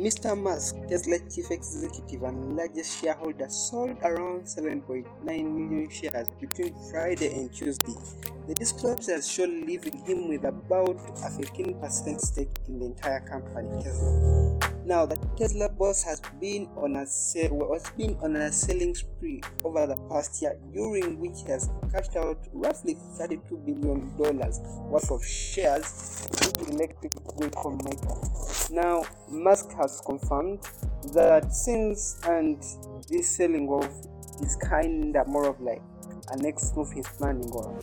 Mr. Musk, Tesla chief executive and largest shareholder, sold around 7.9 million shares between Friday and Tuesday. The disclosure shown leaving him with about a 15% stake in the entire company, Tesla. Now, the Tesla boss has been on a sale, has been on a selling spree over the past year, during which he has cashed out roughly 32 billion dollars worth of shares in the electric vehicle maker. Now, Musk has confirmed that since and this selling off is kinda more of like a next move he's planning on.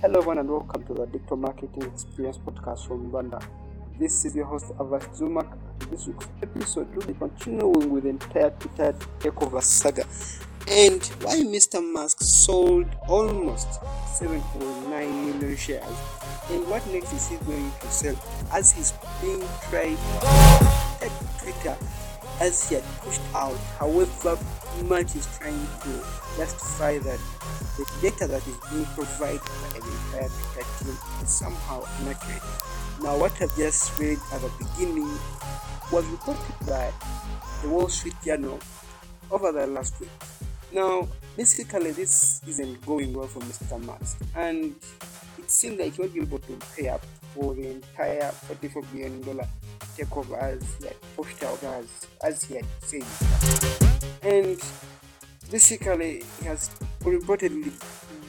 Hello everyone and welcome to the Digital Marketing Experience podcast from Rwanda. This is your host Avas Zumak. This week's episode will be continuing with the entire Twitter takeover saga. And why Mr. Musk sold almost 7.9 million shares? And what next is he going to sell? As he's being tried at Twitter as he had pushed out however much is trying to justify that the data that is being provided by the entire Twitter team is somehow inaccurate. Now, what I've just read at the beginning was reported by the Wall Street Journal over the last week. Now, basically, this isn't going well for Mr. Musk, and it seems like he won't be able to pay up for the entire $44 billion takeover as like out as, as he had said. And basically, he has reportedly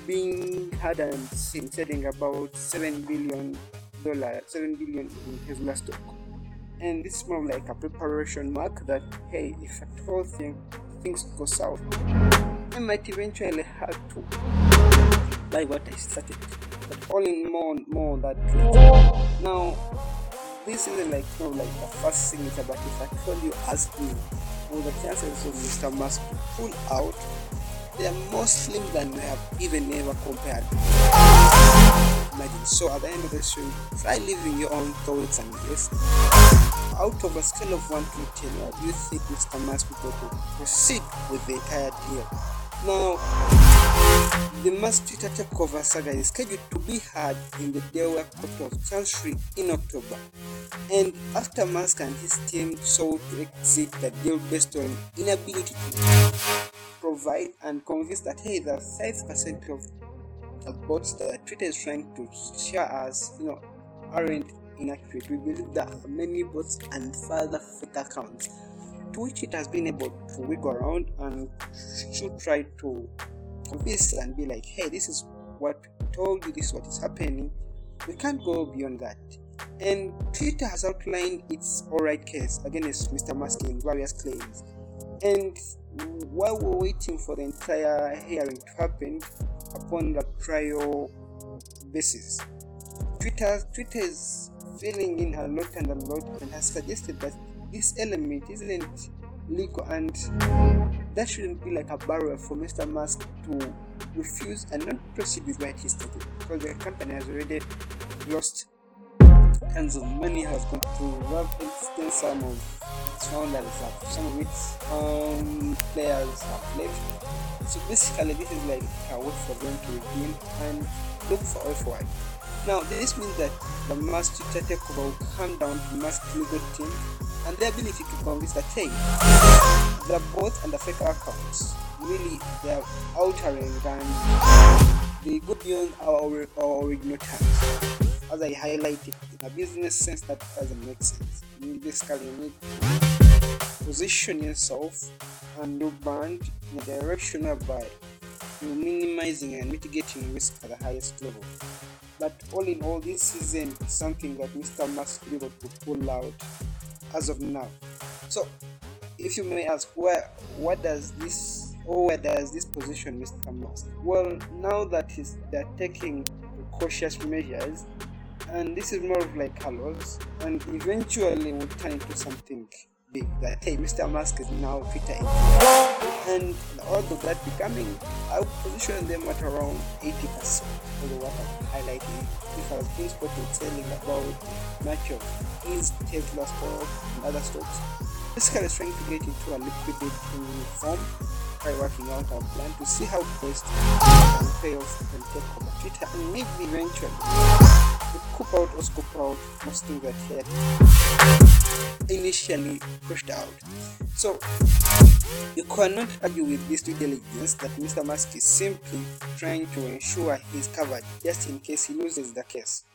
been had and seen selling about $7 billion 7 billion in Tesla stock. And this is more like a preparation mark that hey, if at all thing, things go south, I might eventually have to buy what I started. But all in more more that now this isn't like more like the first signature, but if I told you ask me, well the chances of Mr. Musk to pull out they are more slim than we have even ever compared. Imagine. So at the end of the show, try leaving your own thoughts and guess. Out of a scale of 1 to 10, what do you think Mr. Musk will to proceed with the entire deal? Now, the Musk Twitter takeover saga is scheduled to be heard in the Delaware Court of Chancery in October. And after Musk and his team sought to exit the deal based on inability to provide and convince that hey, the 5% of the bots that Twitter is trying to share us, you know, aren't inaccurate. We believe that many bots and further fake accounts to which it has been able to wiggle around and should try to convince and be like, hey, this is what we told you, this is what is happening. We can't go beyond that. And Twitter has outlined its alright case against Mr. Musk in various claims. And while we're waiting for the entire hearing to happen upon the trial basis, Twitter, Twitter is filling in a lot and a lot and has suggested that this element isn't legal and that shouldn't be like a barrier for Mr. Musk to refuse and not proceed with what he started because the company has already lost tons of money has gone to rough extent some of its founders some of its um, players have left so basically this is like a way for them to redeem and look for a way forward now this means that the Twitter takeover will come down to Musk legal team and the ability to convince that hey, the bots and the fake accounts really they are altering and they go beyond our, our original terms. As I highlighted, in a business sense, that doesn't make sense. You basically need to position yourself and do brand in a direction whereby you're minimizing and mitigating risk at the highest level. But all in all, this isn't something that Mr. Musk be able to pull out as of now. So, if you may ask, where what does this or where does this position Mr. Musk? Well, now that he's they're taking cautious measures, and this is more of like colors, and eventually will turn into something That hey, Mr. Musk is now Twitter, and all of that becoming, I would position them at around 80%. For what I'm highlighting, if I've been spotted telling about much of his Tesla stock and other stocks, basically trying to get into a liquidity form try working out our plan to see how best can pay off and take over Twitter and maybe eventually would coup out or scoop out most things that he initially pushed out. So you cannot argue with this due diligence that Mr. Musk is simply trying to ensure he's covered just in case he loses the case.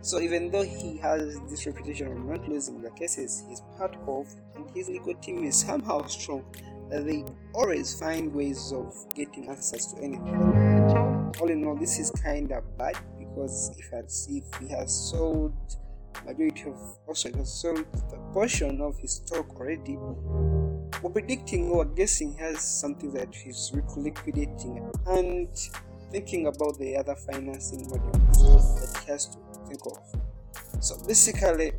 So even though he has this reputation of not losing the cases he's part of, and his legal team is somehow strong, that they always find ways of getting access to anything. All in all, this is kind of bad because if, if he has sold majority of also he has sold a portion of his stock already we're predicting or guessing has something that he's liquidating and thinking about the other financing models that he has to think of. So basically,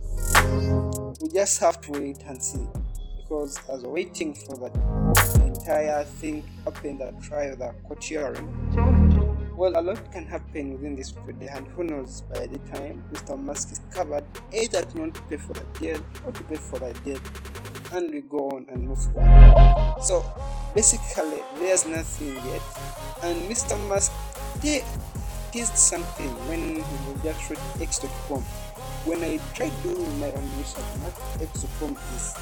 we just have to wait and see because as waiting for that entire thing happen, the trial, the court hearing, well, a lot can happen within this period, and who knows by the time Mr. Musk is covered, either to not pay for the deal or to pay for the deal, and we go on and move forward. So basically, there's nothing yet, and Mr. Musk did teased something when he was just wrote X.com. When I tried doing my own research, what X.com is,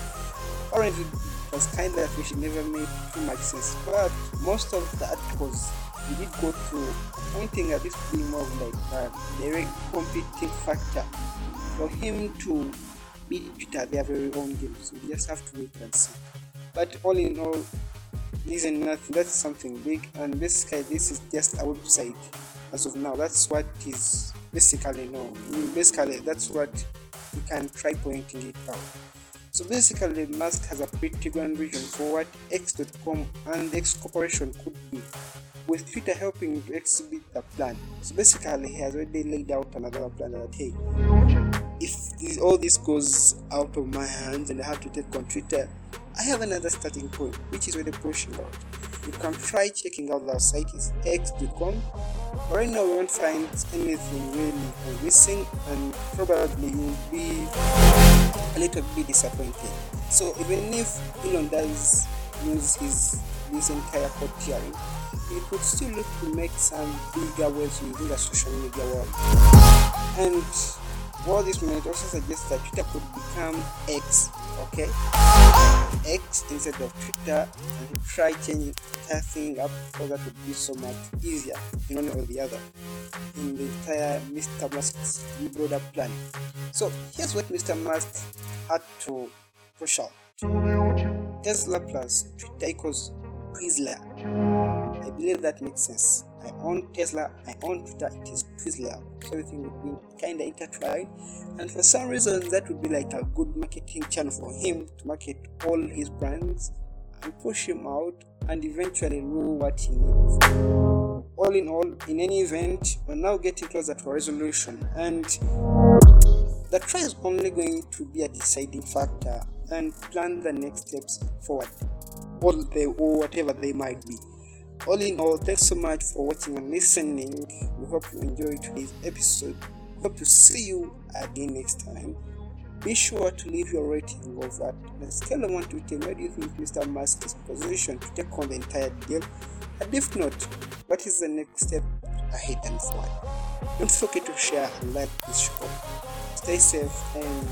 already it was kind of should never made too much sense, but most of the articles we did go through pointing at this being more like a direct competing factor for him to beat Twitter their very own game. So we just have to wait and see. But all in all, this is nothing. That's something big, and basically this is just a website as of now. That's what is basically no. Basically, that's what we can try pointing it out. So basically, Musk has a pretty grand vision for what X.com and X Corporation could be, with Twitter helping to exhibit the plan. So basically, he has already laid out another plan that hey, if this, all this goes out of my hands and I have to take on Twitter, I have another starting point, which is the pushing out. You can try checking out the site is x.com. Right now, we won't find anything really missing, and probably you'll be a little bit disappointed. So even if Elon does use his this entire court hearing, he could still look to make some bigger waves within the social media world. And what this might also suggest that Twitter could become X, okay? X instead of Twitter and try changing that thing up so that would be so much easier in one or the other in the entire Mr. Musk's broader plan. So here's what Mr. Musk had to push out. Tesla plus Twitter equals Twizzler. I believe that makes sense. I own Tesla, I own Twitter, it is Twizzler. Everything would be kind of intertwined. And for some reason, that would be like a good marketing channel for him to market all his brands and push him out and eventually know what he needs. All in all, in any event, we're now getting closer to a resolution, and the trial is only going to be a deciding factor and plan the next steps forward, all they or whatever they might be. All in all, thanks so much for watching and listening. We hope you enjoyed today's episode. Hope to see you again next time. Be sure to leave your rating over on a scale of 1 to 10. Where do you think Mr. Musk is positioned to take on the entire deal? And if not, what is the next step ahead and forward? Don't forget to share and like this show. Stay safe and